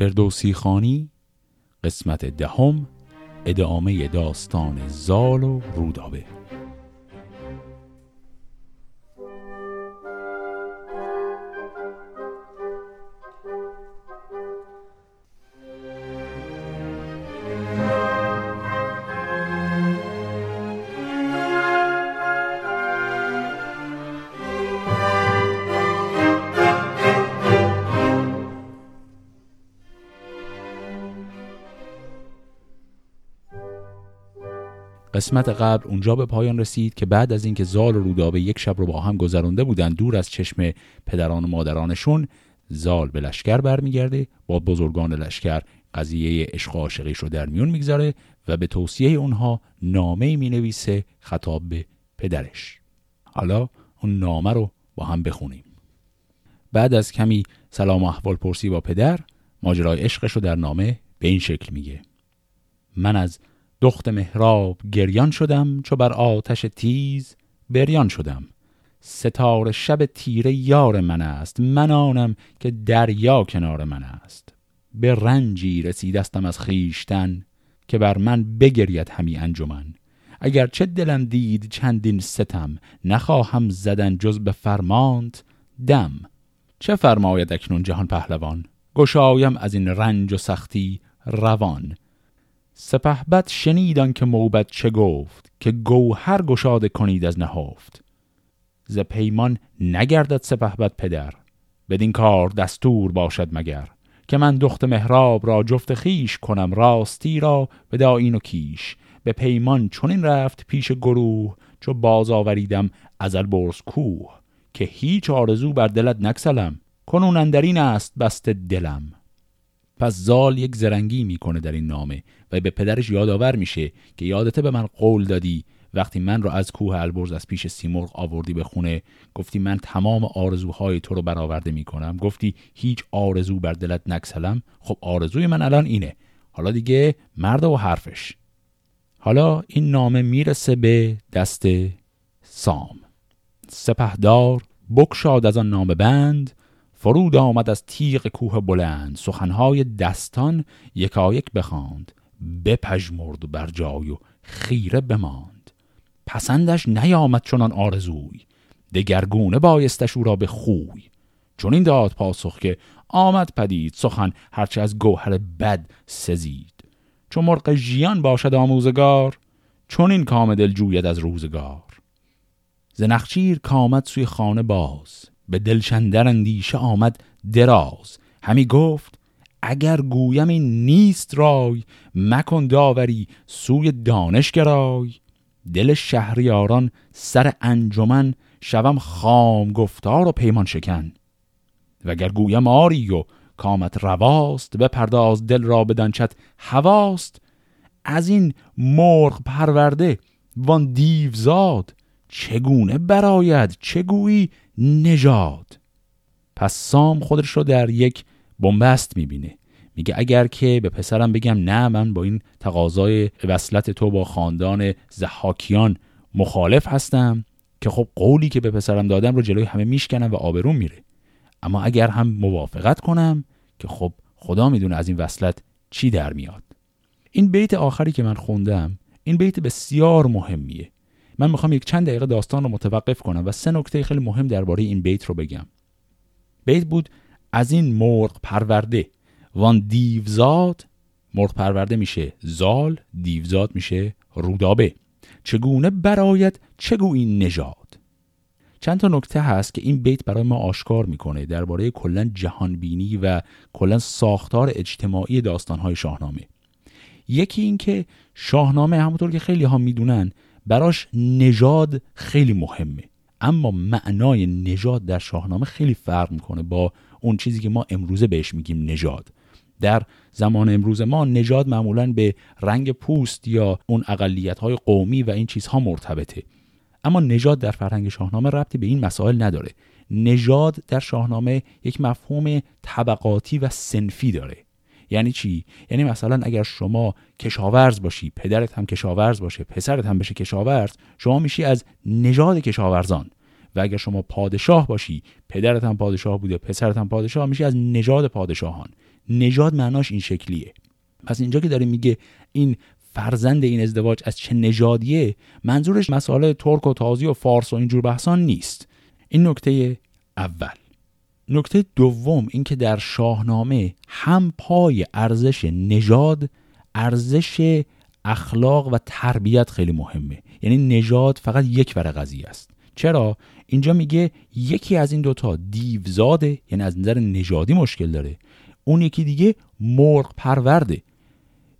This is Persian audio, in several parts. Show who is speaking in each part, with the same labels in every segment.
Speaker 1: فردوسی خانی قسمت دهم ادامه داستان زال و رودابه. قسمت قبل اونجا به پایان رسید که بعد از اینکه زال و رودابه یک شب رو با هم گذرانده بودن دور از چشم پدران و مادرانشون زال به لشکر برمیگرده با بزرگان لشکر قضیه عشق عاشقیش رو در میون می‌گذاره و به توصیه اونها نامه می نویسه خطاب به پدرش. حالا اون نامه رو با هم بخونیم. بعد از کمی سلام و احوال پرسی با پدر ماجرای عشقش رو در نامه به این شکل میگه. من از دخت مهراب گریان شدم چو بر آتش تیز بریان شدم. ستاره شب تیره یار من است من آنم که دریا کنار من است. به رنجی رسیدستم از خیشتن که بر من بگرید همی انجمن. اگر چه دلم دید چندین ستم نخواهم زدن جز به فرمانت دم. چه فرماید اکنون جهان پهلوان؟ گشایم از این رنج و سختی روان. سپهبد شنیدان که موبت چه گفت که گوهر گشاده کنید از نهافت ز پیمان نگردد سپهبد پدر بدین کار دستور باشد مگر که من دخت مهراب را جفت خیش کنم راستی را به داین و کیش. به پیمان چنین رفت پیش گروه چو باز آوریدم از البرز کوه که هیچ آرزو بر دلت نکسلم کنون اندرین است بست دلم. پس زال یک زرنگی می‌کنه در این نامه و به پدرش یادآور میشه که یادته به من قول دادی وقتی من رو از کوه البرز از پیش سیمرغ آوردی به خونه گفتی من تمام آرزوهای تو رو برآورده می‌کنم. گفتی هیچ آرزو بر دلت نکسلم. خب آرزوی من الان اینه. حالا دیگه مرد و حرفش. حالا این نامه می‌رسه به دست سام. سپهدار بکشاد از آن نامه بند فرود آمد از تیغ کوه بلند سخنهای دستان یکایک بخواند بپژمرد بر جای و خیره بماند. پسندش نیامد چنان آرزوی دگرگونه بایستش او را به خوی. چون این داد پاسخ که آمد پدید سخن هرچه از گوهر بد سزید. چون مرغ ژیان باشد آموزگار چون این کام دل جوید از روزگار. زنخچیر کامد سوی خانه باز به دلشندر اندیشه آمد دراز. همی گفت اگر گویم این نیست رای مکن داوری سوی دانش گرای دل شهریاران سر انجمن شوم خام گفتار و پیمان شکن. وگر گویم آری و کامت رواست پرداز دل را بدانچت هواست. از این مرغ پرورده وان دیوزاد چگونه براید چگویی نژاد. پس سام خودش رو در یک بنبست می‌بینه. میگه اگر که به پسرم بگم نه من با این تقاضای وصلت تو با خاندان زحاکیان مخالف هستم که خب قولی که به پسرم دادم رو جلوی همه میشکنم و آبرون میره. اما اگر هم موافقت کنم که خب خدا می‌دونه از این وصلت چی در میاد. این بیت آخری که من خوندم این بیت بسیار مهمیه. من می‌خوام یک چند دقیقه داستان رو متوقف کنم و سه نکته خیلی مهم درباره این بیت رو بگم. بیت بود از این مرغ پرورده. وان دیوزاد مرغ پرورده میشه زال دیوزاد میشه رودابه. چگونه برایت چگو این نژاد؟ چند تا نکته هست که این بیت برای ما آشکار می‌کنه درباره کلا جهانبینی و کلا ساختار اجتماعی داستانهای شاهنامه. یکی این که شاهنامه همونطور که خیلی ها می‌دونن براش نژاد خیلی مهمه. اما معنای نژاد در شاهنامه خیلی فرق می‌کنه با اون چیزی که ما امروزه بهش میگیم نژاد. در زمان امروز ما نژاد معمولا به رنگ پوست یا اون اقلیت های قومی و این چیزها مرتبطه. اما نژاد در فرهنگ شاهنامه ربطی به این مسائل نداره. نژاد در شاهنامه یک مفهوم طبقاتی و سنفی داره. یعنی چی؟ یعنی مثلا اگر شما کشاورز باشی پدرت هم کشاورز باشه پسرت هم بشه کشاورز شما میشی از نژاد کشاورزان. و اگر شما پادشاه باشی پدرت هم پادشاه بوده پسرت هم پادشاه میشی از نژاد پادشاهان. نژاد معناش این شکلیه. پس اینجا که داره میگه این فرزند این ازدواج از چه نژادیه منظورش مسائل ترک و تازی و فارس و اینجور بحثان نیست. این نکته اول. نکته دوم اینکه در شاهنامه هم پای ارزش نژاد ارزش اخلاق و تربیت خیلی مهمه. یعنی نژاد فقط یک ور قضیه است. چرا؟ اینجا میگه یکی از این دوتا دیوزاده یعنی از نظر نژادی مشکل داره. اون یکی دیگه مرغ پرورده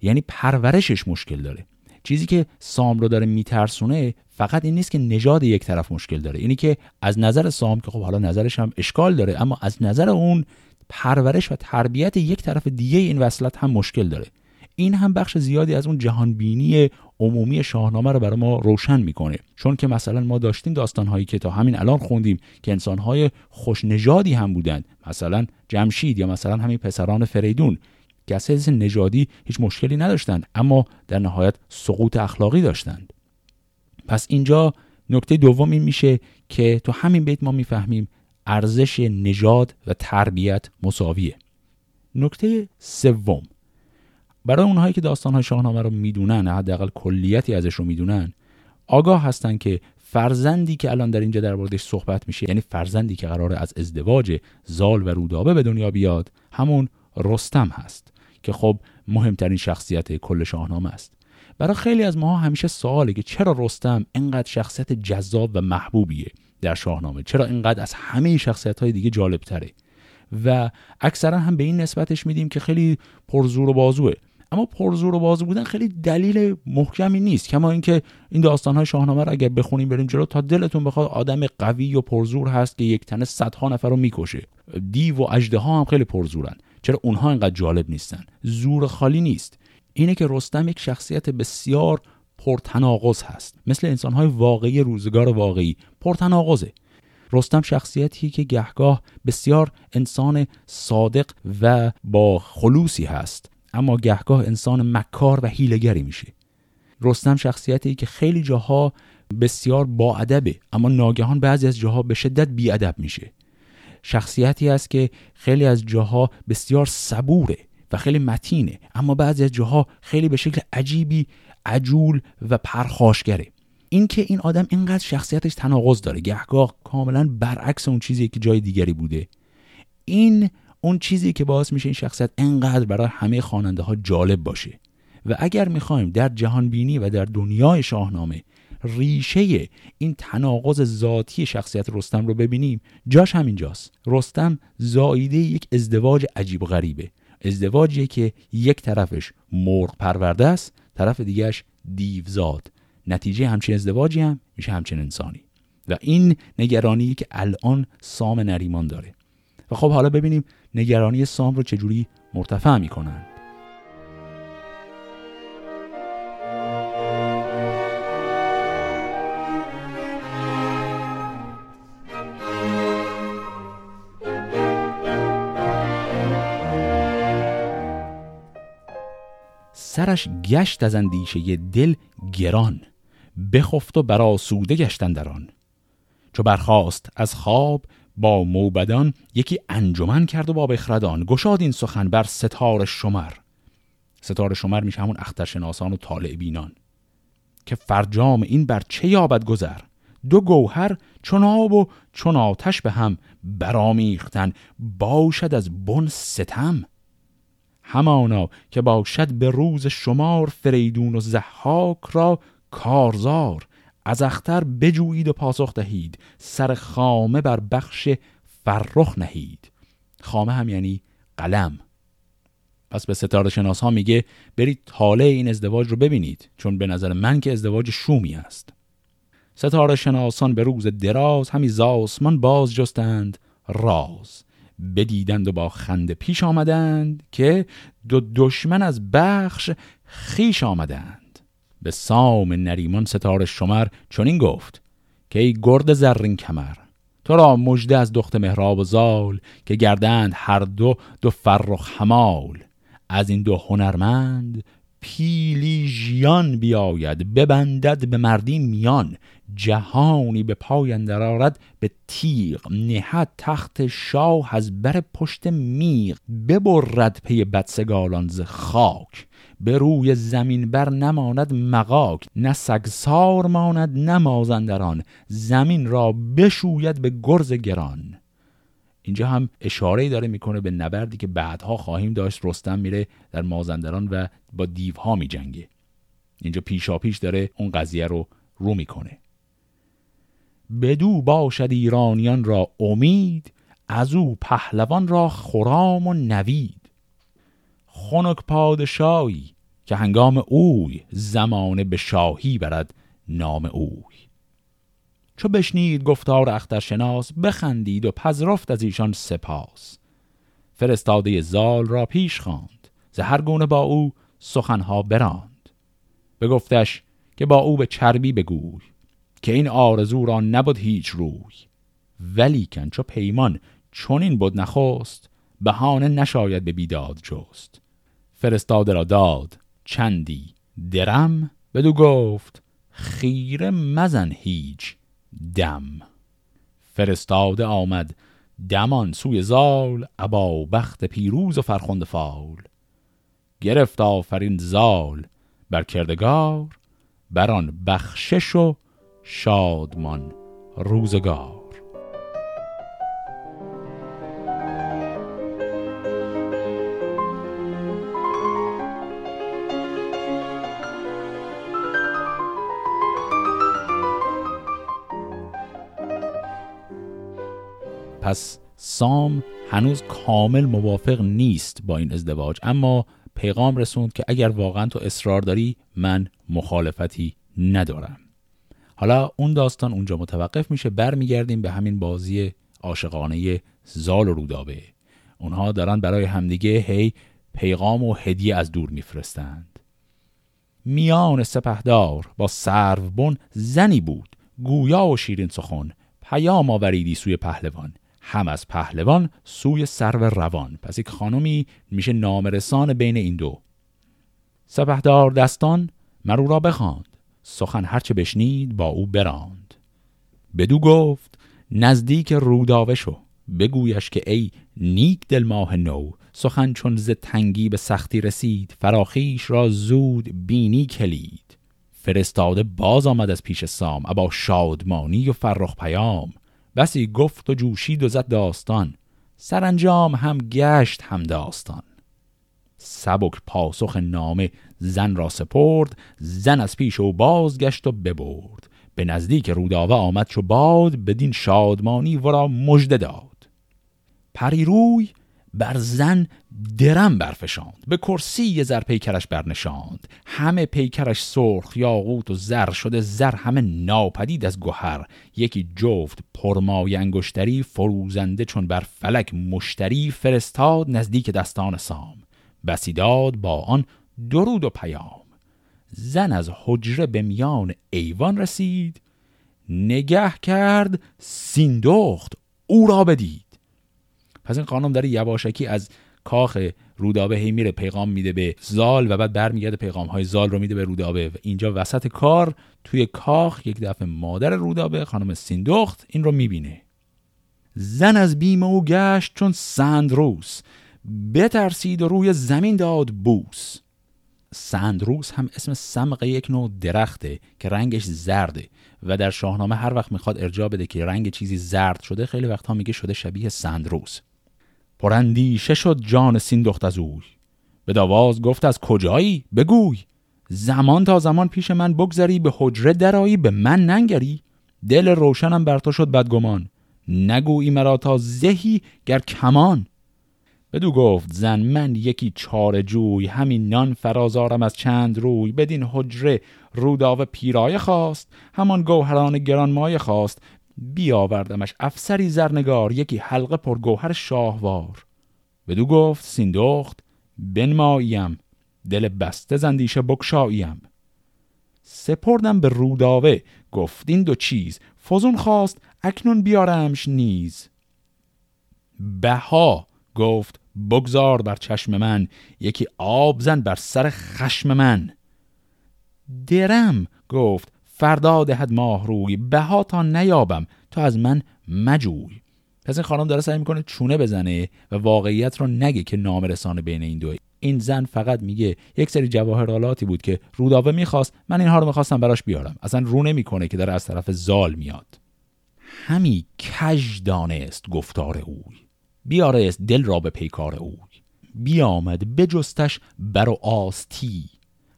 Speaker 1: یعنی پرورشش مشکل داره. چیزی که سام رو داره میترسونه فقط این نیست که نژاد یک طرف مشکل داره. اینی که از نظر سام که خب حالا نظرش هم اشکال داره اما از نظر اون پرورش و تربیت یک طرف دیگه این وصلت هم مشکل داره. این هم بخش زیادی از اون جهانبینی عمومی شاهنامه رو برای ما روشن می‌کنه. چون که مثلا ما داشتیم داستانهایی که تا همین الان خوندیم که انسانهای خوشنژادی هم بودند. مثلا جمشید یا مثلا همین پسران فریدون. که از نژادی هیچ مشکلی نداشتند اما در نهایت سقوط اخلاقی داشتند. پس اینجا نکته دوم این میشه که تو همین بیت ما می‌فهمیم ارزش نژاد و تربیت مساویه. نکته سوم. برای اونهایی که داستانهای شاهنامه رو می‌دونن حداقل کلیتی ازش رو می‌دونن آگاه هستن که فرزندی که الان در اینجا در موردش صحبت میشه یعنی فرزندی که قراره از ازدواج زال و رودابه به دنیا بیاد همون رستم هست که خب مهمترین شخصیت کل شاهنامه است. برای خیلی از ماها همیشه سواله که چرا رستم اینقدر شخصیت جذاب و محبوبیه در شاهنامه؟ چرا اینقدر از همه شخصیت های دیگه جالب تره و اکثرا هم به این نسبتش میدیم که خیلی پرزور و بازوه. اما پرزور و بازو بودن خیلی دلیل محکمی نیست کما اینکه این داستان های شاهنامه رو اگر بخونیم بریم جلو تا دلتون بخواد آدم قوی و پرزور هست که یک تنه صدها نفر رو می‌کشه. دیو و اجده ها هم خیلی پرزورن. چرا اونها اینقدر جالب نیستن؟ زور خالی نیست. اینه که رستم یک شخصیت بسیار پرتناقض هست. مثل انسانهای واقعی روزگار واقعی. پرتناقضه. رستم شخصیتی که گهگاه بسیار انسان صادق و با خلوصی هست اما گهگاه انسان مکار و هیلگری میشه. رستم شخصیتی که خیلی جاها بسیار با ادبه اما ناگهان بعضی از جاها به شدت بی ادب میشه. شخصیتی است که خیلی از جاها بسیار صبوره و خیلی متینه. اما بعضی از جاها خیلی به شکل عجیبی عجول و پرخاشگره. اینکه این آدم اینقدر شخصیتش تناقض داره گهگاه کاملا برعکس اون چیزی که جای دیگری بوده. این اون چیزی که باعث میشه این شخصیت انقدر برای همه خواننده ها جالب باشه. و اگر می‌خوایم در جهان بینی و در دنیای شاهنامه ریشه این تناقض ذاتی شخصیت رستم رو ببینیم. جاش همینجاست رستم زاییده یک ازدواج عجیب و غریبه. ازدواجی که یک طرفش مرغ پرورده است طرف دیگهش دیوزاد. نتیجه همچین ازدواجی هم میشه همچین انسانی. و این نگرانی که الان سام نریمان داره. و خب حالا ببینیم نگرانی سام رو چجوری مرتفع می‌کنن. سرش گشت از اندیشه دل گران بخفت و براسوده گشتن در آن. چو برخاست از خواب با موبدان یکی انجمن کرد و با بخردان. گشاد این سخن بر ستار شمر. ستار شمر میشه همون اخترشناسان و طالع بینان. که فرجام این بر چه یابد گذر؟ دو گوهر چون آب و چون آتش به هم برامیختن باشد از بن ستم همانا که باشد به روز شمار فریدون و زحاک را کارزار. از اختر بجویید و پاسخ دهید. سر خامه بر بخش فرخ نهید. خامه هم یعنی قلم. پس به ستاره شناس ها میگه برید طالع این ازدواج رو ببینید چون به نظر من که ازدواج شومی است. ستاره شناسان به روز دراز همی زاسمان باز جستند راز. بدیدند و با خنده پیش آمدند که دو دشمن از بخش خیش آمدند. به سام نریمان ستاره شمر چنین گفت که ای گرد زرین کمر تو را مژده از دخت مهراب و زال که گردند هر دو دو فرخ همال از این دو هنرمند پیلی بیاید ببندد به مردی میان جهانی به پای اندر به تیغ نهد تخت شاه از بر پشت میغ ببرد پی بدسگالان ز خاک. به روی زمین بر نماند مقاک نه سگسار ماند نه مازندران. زمین را بشوید به گرز گران. اینجا هم اشاره داره می‌کنه به نبردی که بعدها خواهیم داشت. رستم میره در مازندران و با دیوها میجنگه. اینجا پیشا پیش داره اون قضیه رو رو می‌کنه. بدو باشد ایرانیان را امید از او پهلوان را خرام و نوید. خنک پادشاهی که هنگام اوی زمانه به شاهی برد نام اوی. چو بشنید گفتار اخترشناس بخندید و پذرفت از ایشان سپاس. فرستاده زال را پیش خواند ز هر گونه با او سخنها براند. بگفتش که با او به چربی بگوی. که این آرزو را نبود هیچ روی. ولیکن چو پیمان چون این بود نخست بهانه نشاید به بیداد جست. فرستاده را داد چندی درم بدو گفت خیره مزن هیچ دم. فرستاده آمد دمان سوی زال ابا بخت پیروز و فرخنده فال. گرفت آفرین زال بر کردگار بران بخشش و شادمان روزگار. پس سام هنوز کامل موافق نیست با این ازدواج اما پیغام رسوند که اگر واقعا تو اصرار داری من مخالفتی ندارم. حالا اون داستان اونجا متوقف میشه. برمیگردیم به همین بازی عاشقانه زال و رودابه. اونها دارن برای همدیگه هی پیغام و هدیه از دور میفرستند. میان سپهدار با سرو زنی بود. گویا و شیرین سخن. پیام آوریدی سوی پهلوان. هم از پهلوان سوی سرو روان. پس یک خانمی میشه نامرسان بین این دو. سپهدار دستان مرو را بخواند. سخن هرچه بشنید با او براند. بدو گفت نزدیک روداوه شو. بگویش که ای نیک دل ماه نو سخن چون ز تنگی به سختی رسید فراخیش را زود بینی کلید. فرستاده باز آمد از پیش سام ابا شادمانی و فرخ پیام. بسی گفت و جوشید و زد داستان. سرانجام هم گشت هم داستان. سبک پاسخ نامه زن را سپرد زن از پیش او بازگشت و ببرد. به نزدیک روداوه آمد چو باد بدین شادمانی ورا مژده داد. پریروی بر زن درم برفشاند به کرسی زر پیکرش برنشاند. همه پیکرش سرخ یاقوت و زر شده زر همه ناپدید از گوهر. یکی جفت پرمای انگشتری فروزنده چون بر فلک مشتری فرستاد نزدیک دستان سام. بسیداد با آن درود و پیام. زن از حجره به میان ایوان رسید نگه کرد سیندخت او را بدید. پس این خانم داره یواشکی از کاخ رودابه هی میره پیغام میده به زال و بعد برمیگرده پیغام های زال رو میده به رودابه. و اینجا وسط کار توی کاخ یک دفعه مادر رودابه خانم سیندخت این رو می‌بینه. زن از بیم او گشت چون سندروس. بترسید و روی زمین داد بوس. سندروس هم اسم سمق یک نوع درخته که رنگش زرده و در شاهنامه هر وقت می‌خواد ارجاع بده که رنگ چیزی زرد شده خیلی وقتها میگه شده شبیه سندروس. پرندیشه شد جان سیندخت از اوی. به داواز گفت از کجایی؟ بگوی. زمان تا زمان پیش من بگذری به حجره درایی به من ننگری. دل روشنم بر تو شد بدگمان. نگویی مرا تا زهی گر کمان. بدو گفت زن من یکی چار جوی همین نان فرازارم از چند روی بدین حجره روداوه پیرایه خواست همان گوهران گران مایه خواست بیاوردمش افسری زرنگار یکی حلقه پر گوهر شاهوار. بدو گفت سیندخت بنماییم دل بسته زندیشه بکشاییم سپردم به روداوه گفت این دو چیز فزون خواست اکنون بیارمش نیز. بها گفت بگذار بر چشم من یکی آب زن بر سر خشم من. درم گفت فردا دهد ماه روی بها تا نیابم تو از من مجوی. پس این خانم داره سعی می‌کنه چونه بزنه و واقعیت رو نگه که نام رسانه بین این دو این زن فقط میگه یک سری جواهرالاتی بود که روداوه می‌خواست من اینها رو می‌خواستم براش بیارم. اصلا رو نمی‌کنه که داره از طرف زال میاد. همی کج دانست گفتار اوی. بیارست دل را به پیکار اوی بیامد بجستش بر و آستی.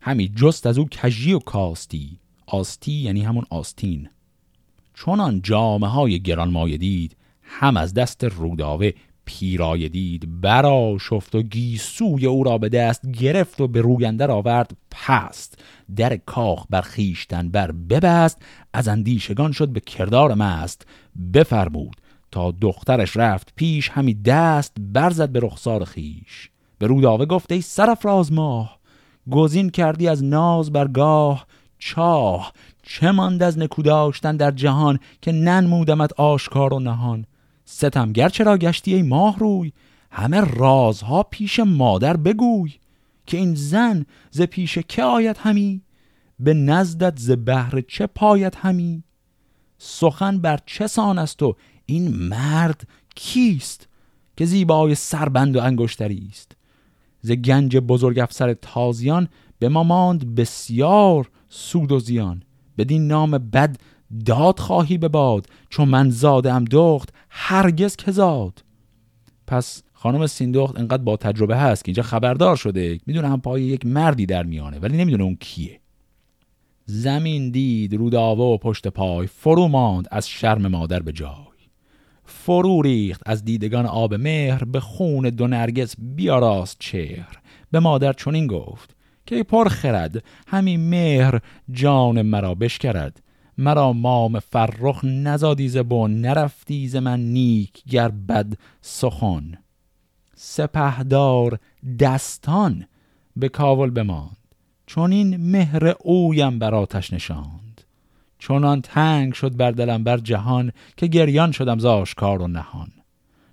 Speaker 1: همی جست از او کجی و کاستی. آستی یعنی همون آستین. چونان جامعه های گران دید هم از دست روداوه پیرای دید. برا شفت و گیسوی او را به دست گرفت و به روینده آورد. پست در کاخ بر خیشتن بر ببست. از اندیشگان شد به کردار مست. بفرمود تا دخترش رفت پیش همی دست برزد به رخسار خیش به روداوه گفته ای سرفراز ماه گزین کردی از ناز برگاه چاه چه ماند از نکو داشتن در جهان که ننمودمت آشکار و نهان؟ ستمگر چرا گشتی ای ماه روی همه رازها پیش مادر بگوی که این زن ز پیش که آید همی؟ به نزدت ز بهر چه پاید همی؟ سخن بر چه سان است و این مرد کیست که زیبای سربند و انگشتری است؟ ز گنج بزرگ افسر تازیان به ما ماند بسیار سود و زیان. بدین نام بد داد خواهی به باد چون من زادم دخت هرگز که زاد. پس خانم سیندخت انقدر با تجربه هست که اینجا خبردار شده. می‌دونه هم پای یک مردی در میانه ولی نمی‌دونه اون کیه. زمین دید روداوه و پشت پای فرو ماند از شرم مادر به جای. فرو ریخت. از دیدگان آب مهر به خون دو نرگس بیاراست چهر. به مادر چنین گفت که پر خرد همین مهر جان مرا بشکرد. مرا مام فرخ نزادی زبون نرفتی ز من نیک گر بد سخن. سپهدار دستان به کاول بماند. چون این مهر اویم بر آتش نشاند. چونان تنگ شد بر دلم بر جهان که گریان شدم ز آشکار و نهان.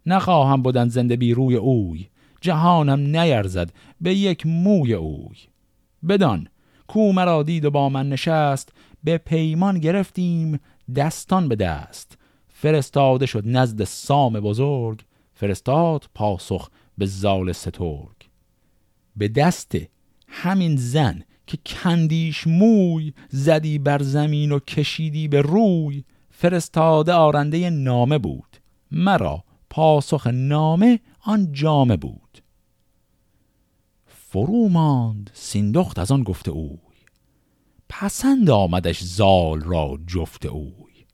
Speaker 1: نخواهم بودن زنده بی روی اوی جهانم نیرزد به یک موی اوی. بدان کو مرا دید و با من نشست به پیمان گرفتیم دستان به دست. فرستاده شد نزد سام بزرگ فرستاد پاسخ به زال سترگ. به دست همین زن که کندیش موی زدی بر زمین و کشیدی به روی. فرستاده آرنده نامه بود. مرا پاسخ نامه آن جامه بود. فرو ماند سیندخت از آن گفته اوی. پسند آمدش زال را جفت اوی.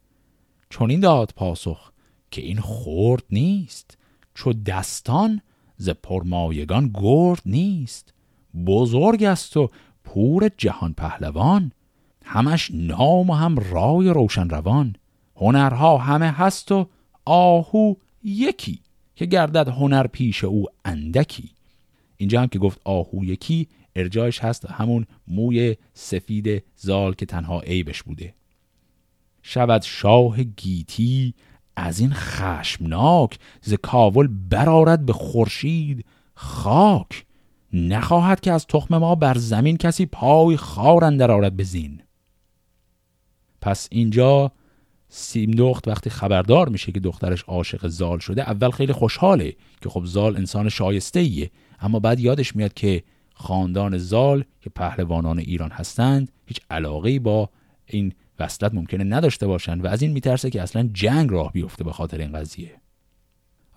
Speaker 1: چون این داد پاسخ که این خورد نیست. چو دستان ز پرمایگان گرد نیست. بزرگ است و پور جهان پهلوان همش نام و هم رای روشن روان. هنرها همه هست و آهو یکی که گردد هنر پیش او اندکی. اینجا هم که گفت آهو یکی ارجاعش هست همون موی سفید زال که تنها عیبش بوده. شود شاه گیتی از این خشمناک ز کاول برارد به خورشید خاک. نخواهد که از تخم ما بر زمین کسی پای خار اندر آرد به زین پس اینجا سیمدخت وقتی خبردار میشه که دخترش عاشق زال شده اول خیلی خوشحاله که خب زال انسان شایسته ایه اما بعد یادش میاد که خاندان زال که پهلوانان ایران هستند هیچ علاقه با این وصلت ممکنه نداشته باشند و از این میترسه که اصلا جنگ راه بیفته به خاطر این قضیه.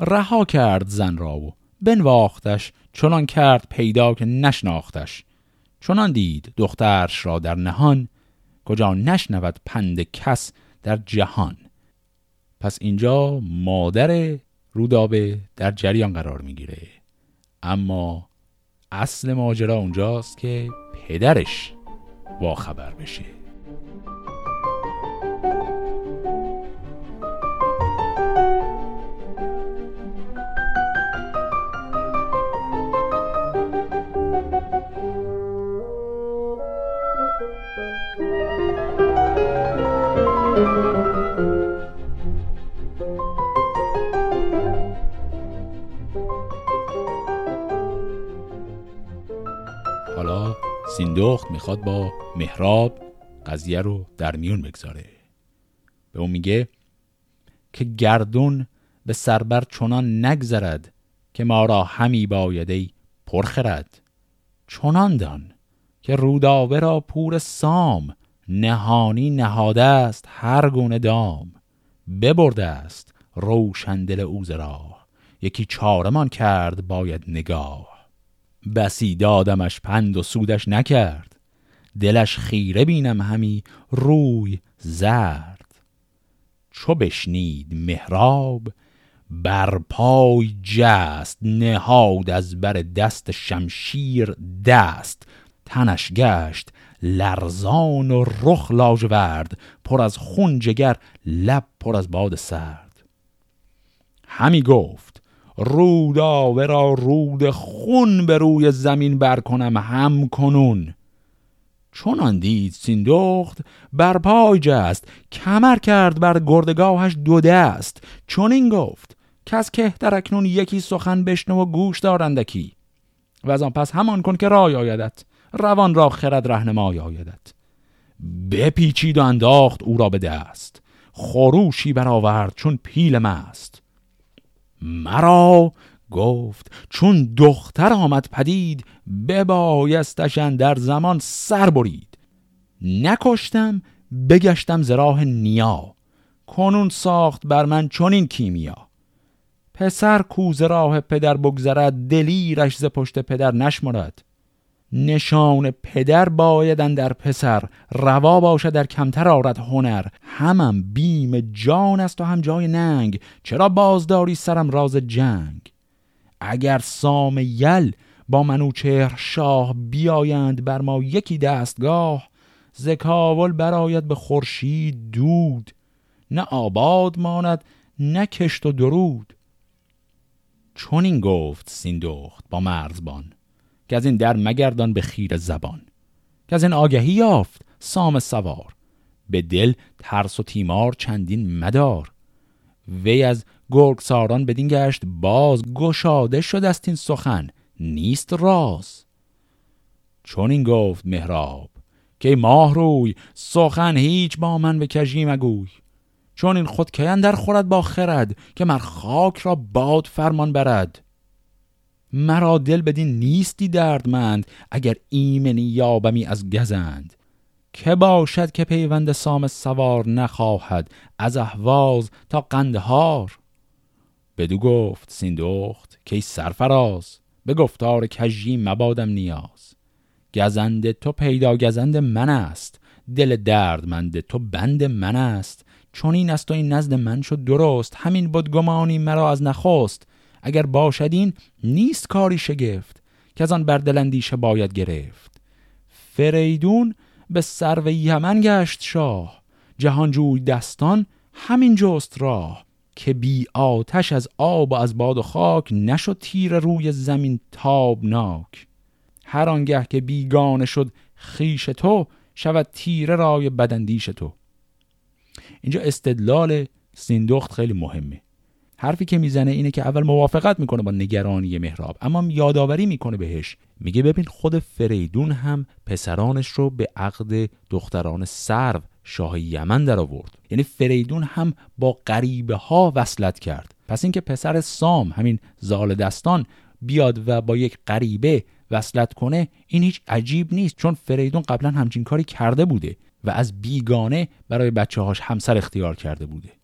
Speaker 1: رها کرد زن را و بنواختش چنان کرد پیدا که نشناختش. چنان دید دخترش را در نهان کجا نشنود پند کس در جهان. پس اینجا مادر رودابه در جریان قرار می‌گیره. اما اصل ماجرا اونجاست که پدرش با خبر بشه. سیندخت می‌خواد با مهراب قضیه رو در میون بگذاره. به اون میگه که گردون به سربر چنان نگذرد که ما را همی بایدی پرخرد. چنان دان که روداوه را پور سام نهانی نهاده است هر گونه دام. ببرده است روشندل اوز را یکی چارمان کرد باید نگاه. بسی دادمش پند و سودش نکرد. دلش خیره بینم همی روی زرد. چو بشنید مهراب بر پای جست نهاد از بر دست شمشیر دست. تنش گشت لرزان و رخ لاژورد پر از خون جگر لب پر از باد سرد. همی گفت روداوه را رود خون به روی زمین برکنم هم کنون چون دید سیندخت بر پای جست کمر کرد بر گردگاهش دو دست. چون این گفت کس که در اکنون یکی سخن بشنو و گوش دارندکی و از آن پس همان کن که رای آیدت روان را خرد رهنمای آیدت. بپیچید و انداخت او را به دست. خروشی برآورد چون پیل مست. مرا گفت چون دختر آمد پدید ببایستشن در زمان سر برید. نکشتم بگشتم زراح نیا. کنون ساخت بر من چنین کیمیا. پسر کوز راه پدر بگذرد دلیرش ز پشت پدر نشمرد. نشان پدر بایدن در پسر روا باشد در کمتر آرد هنر. همم بیم جان است و هم جای ننگ. چرا بازداری سرم راز جنگ؟ اگر سام یل با منوچهر شاه بیایند بر ما یکی دستگاه زکاول براید به خورشید دود. نه آباد ماند نه کشت و درود. چون این گفت سیندخت با مرزبان. که از این در مگردان به خیر زبان. که از این آگهی یافت سام سوار. به دل ترس و تیمار چندین مدار. وی از گرگ ساران بدین گشت باز گشاده شد است این سخن نیست راز. چون این گفت مهراب که ماه روی سخن هیچ با من به کجی مگوی. چون این خود که در خورد با خرد که مر خاک را باد فرمان برد. مرا دل بدین نیستی دردمند اگر ایمنی یابمی از گزند. که باشد که پیوند سام سوار نخواهد از احواز تا قندهار؟ بدو گفت سیندخت که سرفراز به گفتار کژی مبادم نیاز. گزند تو پیدا گزند من است دل دردمند تو بند من است. چون این است و این نزد من شد درست همین بود گمانی مرا از نخست. اگر باشدین نیست کاری شگفت که از آن بردلندیشه باید گرفت. فریدون به سرو یمن گشت شاه جهانجوی دستان همین جست راه که بی آتش از آب و از باد و خاک نشد تیر روی زمین تابناک. هر آنگه که بیگانه شد خیش تو شود تیره رای بدندیش تو. اینجا استدلال سیندخت خیلی مهمه. حرفی که می‌زنه اینه که اول موافقت می‌کنه با نگرانی مهراب اما یادآوری می‌کنه بهش. میگه ببین خود فریدون هم پسرانش رو به عقد دختران سرو شاه یمن در آورد. یعنی فریدون هم با غریبه ها وصلت کرد. پس اینکه پسر سام همین زال دستان بیاد و با یک غریبه وصلت کنه این هیچ عجیب نیست چون فریدون قبلا همچین کاری کرده بوده و از بیگانه برای بچه هاش همسر اختیار کرده بوده.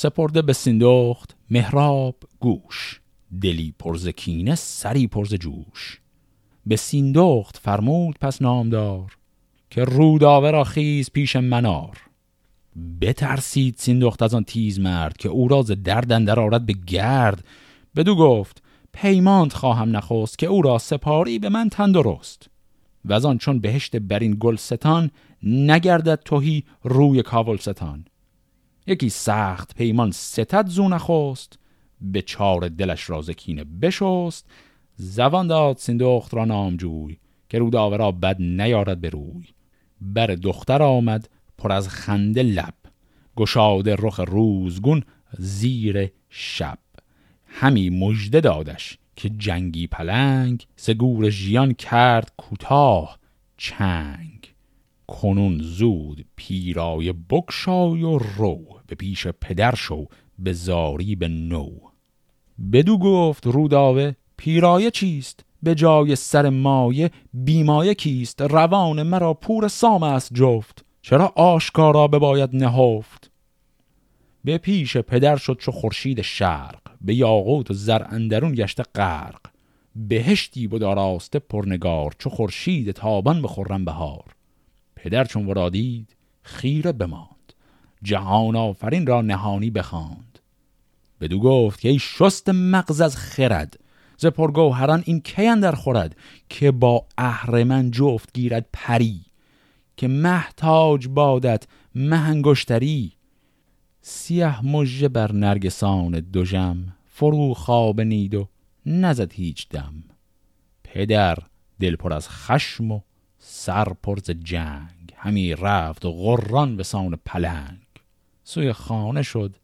Speaker 1: سپرده به سیندخت مهراب گوش. دلی پرزکینه سری پرز جوش. به سیندخت فرمود پس نامدار که روداوه را خیز پیش منار. بترسید سیندخت از آن تیز مرد که او راز دردن در آرد به گرد. بدو گفت پیماند خواهم نخست که او را سپاری به من تندرست. و از آن چون بهشت برین گلستان نگردد توهی روی کاولستان. یکی سخت پیمان ستد زو نخست به چار دلش رازکینه بشست. زبان داد سیندخت را نامجوی که روداوه را بد نیارد به روی. بر دختر آمد پر از خنده لب گشاده رخ روزگون زیر شب. همی مژده دادش که جنگی پلنگ سگور ژیان کرد کوتاه چنگ. کنون زود پیرای بکشای و رو. به پیش پدر شو به زاری به نو. بدو گفت روداوه پیرایه چیست؟ به جای سر مایه بیمایه کیست؟ روان مرا پور سام است جفت. چرا آشکارا بباید نهفت؟ به پیش پدر شد چو خورشید شرق به یاقوت و زر اندرون گشته غرق. بهشتی بود آراسته پرنگار چو خورشید تابان خرم بهار. پدر چون ورا دید خیره بماند. جهان آفرین را نهانی بخواند. بدو گفت که ای شست مغز از خرد ز پرگوهران این کی اندر خورد که با اهرمن جفت گیرد پری که محتاج بادت مهنگشتری سیه مژه بر نرگسان دوژم فرو خواب نید و نزد هیچ دم. پدر دل پر از خشم و سر پر ز جنگ همی رفت و غران به سان پلنگ. سوی خانه شد.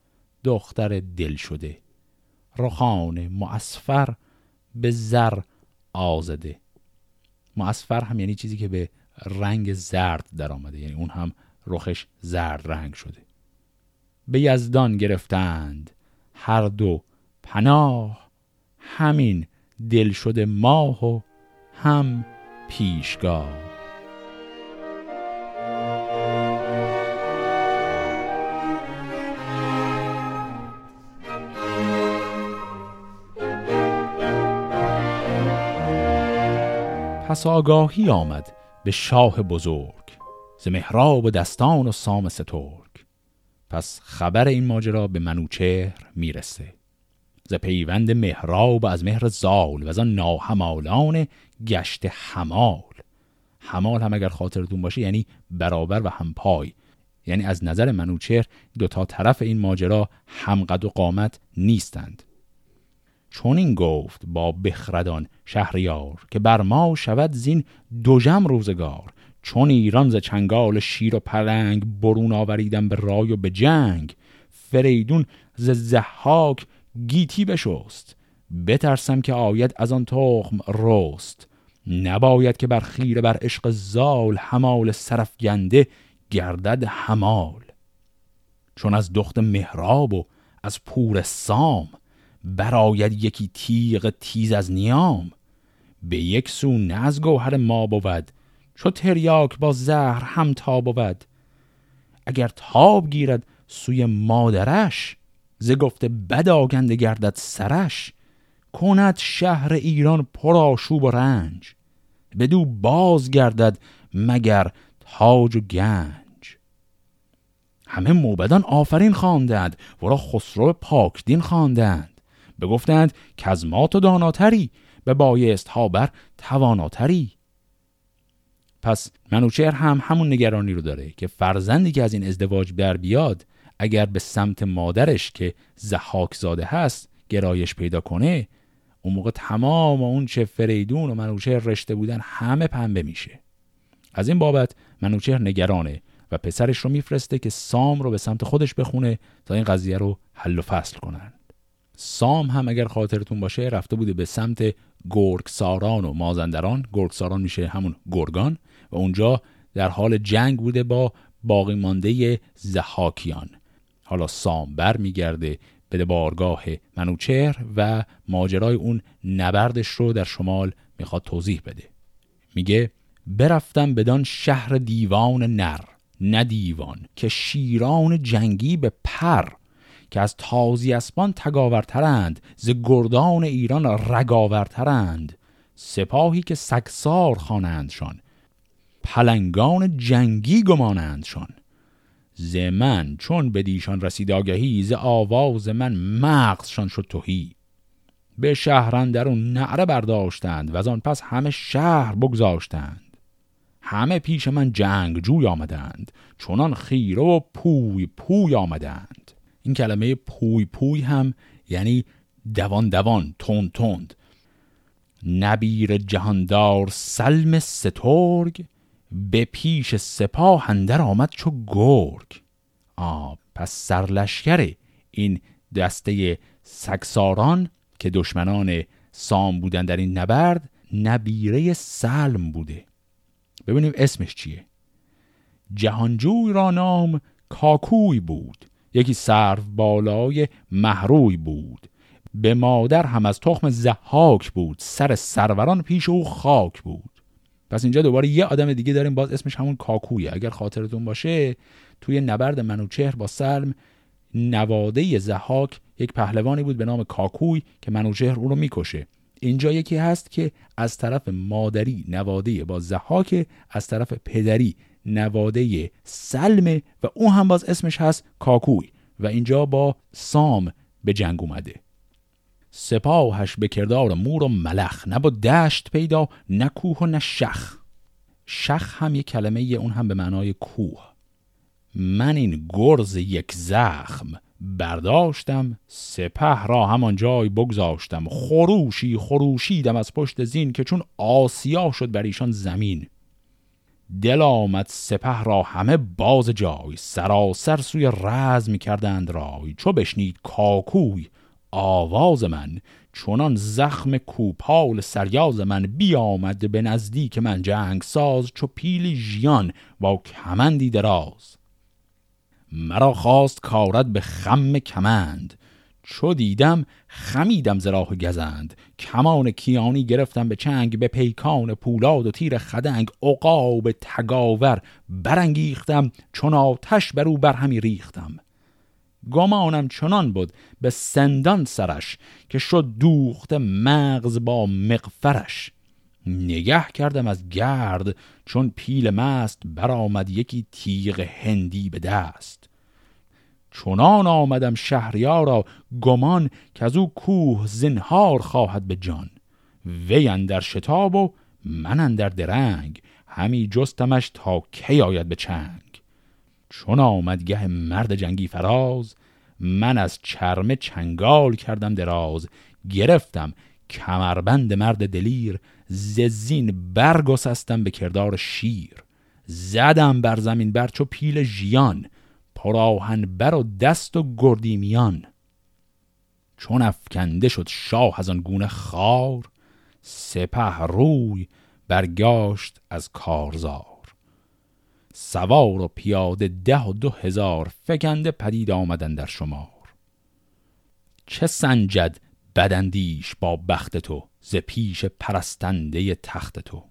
Speaker 1: دختر دل شده. رخان معصفر به زر آزده معصفر هم یعنی چیزی که به رنگ زرد در آمده یعنی اون هم رخش زرد رنگ شده. به یزدان گرفتند. هر دو پناه. همین دل شده ماه و هم پیشگاه. پس آگاهی آمد به شاه بزرگ ز مهراب و دستان و سام سترگ. پس خبر این ماجرا به منوچهر می‌رسه. ز پیوند مهراب از مهر زال و از آن ناهمالان گشت حمال. حمال هم اگر خاطرتون باشه یعنی برابر و همپای. یعنی از نظر منوچهر دو تا طرف این ماجرا همقد و قامت نیستند. چون این گفت با بخردان شهریار که بر ما شود زین دوژم روزگار چون ایران ز چنگال شیر و پلنگ برون آوریدن به رای و به جنگ فریدون ز زحاک گیتی بشست بترسم که آید از آن تخم رست. نباید که بر خیره بر عشق زال همال سرفگنده گردد همال. چون از دخت مهراب و از پور سام براید یکی تیغ تیز از نیام. به یک سو نه از گوهر ما بود چو تریاک با زهر هم تا بود. اگر تاب گیرد سوی مادرش ز گفته بد آگنده گردد سرش. کند شهر ایران پر آشوب و رنج. بدو باز گردد مگر تاج و گنج. همه موبدان آفرین خواندند ورا خسرو پاکدین خواندند. بگفتند که از ما تو داناتری به بایست ها بر تواناتری. پس منوچهر هم همون نگرانی رو داره که فرزندی که از این ازدواج در بیاد اگر به سمت مادرش که زحاک زاده هست گرایش پیدا کنه اون موقع تمام اون چه فریدون و منوچهر رشته بودن همه پنبه میشه. از این بابت منوچهر نگرانه و پسرش رو میفرسته که سام رو به سمت خودش بخونه تا این قضیه رو حل و فصل کنن. سام هم اگر خاطرتون باشه رفته بوده به سمت گرگساران و مازندران. گرگساران میشه همون گرگان و اونجا در حال جنگ بوده با باقی مانده زحاکیان حالا سام بر میگرده به بارگاه منوچهر و ماجرای اون نبردش رو در شمال می‌خواد توضیح بده. میگه برفتم بدان شهر دیوان نر نه دیوان که شیران جنگی به پر که از تازی اسبان تگاورترند ز گردان ایران رگاورترند. سپاهی که سکسار خوانندشان پلنگان جنگی گمانندشان. ز من چون بدیشان رسید آگهی ز آواز من مغزشان شد توهی به شهرندرون نعره برداشتند و از آن پس همه شهر بگذاشتند. همه پیش من جنگ جوی آمدند چونان خیره و پوی پوی آمدند. این کلمه پوی پوی هم یعنی دوان دوان تند تند. نبیر جهاندار سلم سترگ به پیش سپاه اندر آمد چو گرگ. آ پس سرلشکر این دسته سکساران که دشمنان سام بودن در این نبرد نبیره سلم بوده. ببینیم اسمش چیه. جهانجوی را نام کاکوی بود. یکی سرو بالای محروی بود. به مادر هم از تخم زحاک بود. سر سروران پیش او خاک بود. پس اینجا دوباره یه آدم دیگه داریم. باز اسمش همون کاکویه. اگر خاطرتون باشه توی نبرد منوچهر با سلم نواده زحاک یک پهلوانی بود به نام کاکوی که منوچهر اون رو می‌کشه. اینجا یکی هست که از طرف مادری نواده با زحاک از طرف پدری نواده سلمه و اون هم باز اسمش هست کاکوی و اینجا با سام به جنگ اومده. سپاهش به کردار مور و ملخ نه با دشت پیدا نه کوه و نه شخ. شخ هم یک کلمه اون هم به معنای کوه. من این گرز یک زخم برداشتم سپه را همان جای بگذاشتم. خروشی خروشیدم از پشت زین که چون آسیا شد بر ایشان زمین. دل آمد سپه را همه باز جای سراسر سوی رزم کردند رای. چو بشنید کاکوی آواز من چونان زخم کوپال سریاز من بیامد به نزدیک من جنگ ساز چو پیلی ژیان با کمندی دراز. مرا خواست کارد به خم کمند. چو دیدم خمیدم زراح گزند. کمان کیانی گرفتم به چنگ به پیکان پولاد و تیر خدنگ. عقاب تگاور برانگیختم چون آتش بر او برهمی ریختم. گمانم چنان بود به سندان سرش که شد دوخت مغز با مقفرش نگه کردم از گرد چون پیل مست برآمد یکی تیغ هندی به دست. چنان آمدم شهریارا گمان که از او کوه زنهار خواهد به جان. وی در شتاب و من در درنگ همی جستمش تا کی آید به چنگ. چون آمد گه مرد جنگی فراز من از چرم چنگال کردم دراز. گرفتم کمربند مرد دلیر ززین برگسستم به کردار شیر. زدم بر زمین بر چو پیل ژیان. پراهن بر و دست و گردیمیان چون افکنده شد شاه از آن گونه خار سپه روی برگاشت از کارزار. سوار و پیاده ده و دو هزار فکنده پدید آمدن در شمار. چه سنجد بدندیش با بخت تو ز پیش پرستنده تخت تو؟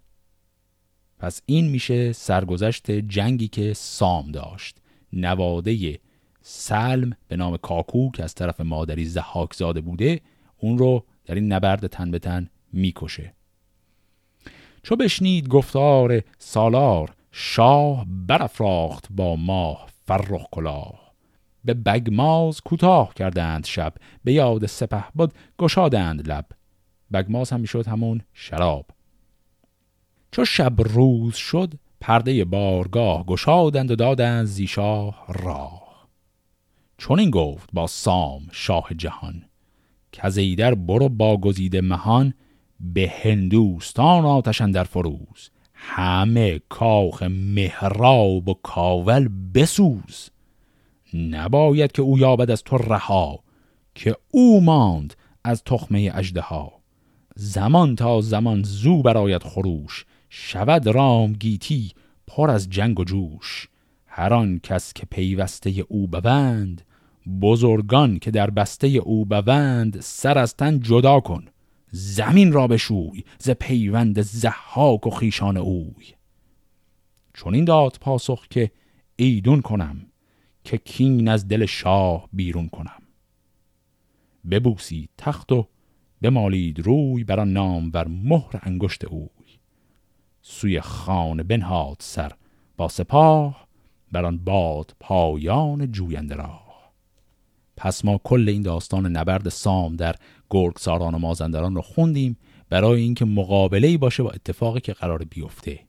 Speaker 1: پس این میشه سرگذشت جنگی که سام داشت. نواده سلم به نام کاکو که از طرف مادری زحاک زاده بوده اون رو در این نبرد تن به تن می‌کشه. چو بشنید گفتار سالار شاه برافراخت با ماه فرخ کلاه. به بگماز کوتاه کردند شب به یاد سپه بود گشادند لب. بگماز هم می‌شد همون شراب. چو شب روز شد پرده بارگاه گشادند و دادند زیشاه راه. چون این گفت با سام شاه جهان کزیدر برو با گزیده مهان به هندوستان آتشن در فروز. همه کاخ مهراب و کاول بسوز. نباید که او یابد از تو رها که او ماند از تخمه اجده زمان تا زمان زو برایت خروش شود رام گیتی پر از جنگ و جوش. هر آن کس که پیوسته او بوند بزرگان که در بسته او بوند سر از تن جدا کن. زمین را بشوی ز پیوند زحاک و خیشان اوی. چون این داد پاسخ که ایدون کنم که کین از دل شاه بیرون کنم. ببوسی تخت و بمالید روی بر آن نام بر مهر انگشت اوی. سوی خانه بنهاد سر با سپاه بر آن باد پایان جوینده راه. پس ما کل این داستان نبرد سام در گرگساران و مازندران رو خوندیم برای اینکه مقابله ای باشه با اتفاقی که قرار بیفته.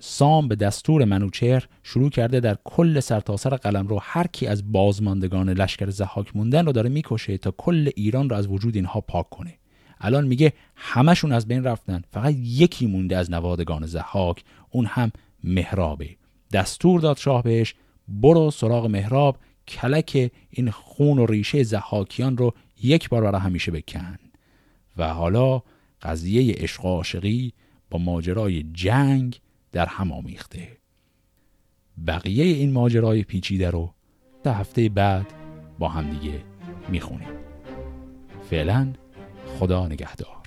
Speaker 1: سام به دستور منوچهر شروع کرده در کل سرتاسر قلم رو هر کی از بازماندگان لشکر زحاک موندن رو داره می‌کشه تا کل ایران رو از وجود اینها پاک کنه. الان میگه همشون از بین رفتن. فقط یکی مونده از نوادگان زحاک اون هم مهرابه دستور داد شاه بهش برو سراغ مهراب کلک این خون و ریشه زحاکیان رو یک بار برای همیشه بکن. و حالا قضیه عشق عاشقی با ماجرای جنگ در هم آمیخته. بقیه این ماجرای پیچیده رو در هفته بعد با همدیگه می‌خونیم. فعلا خدا نگهدار.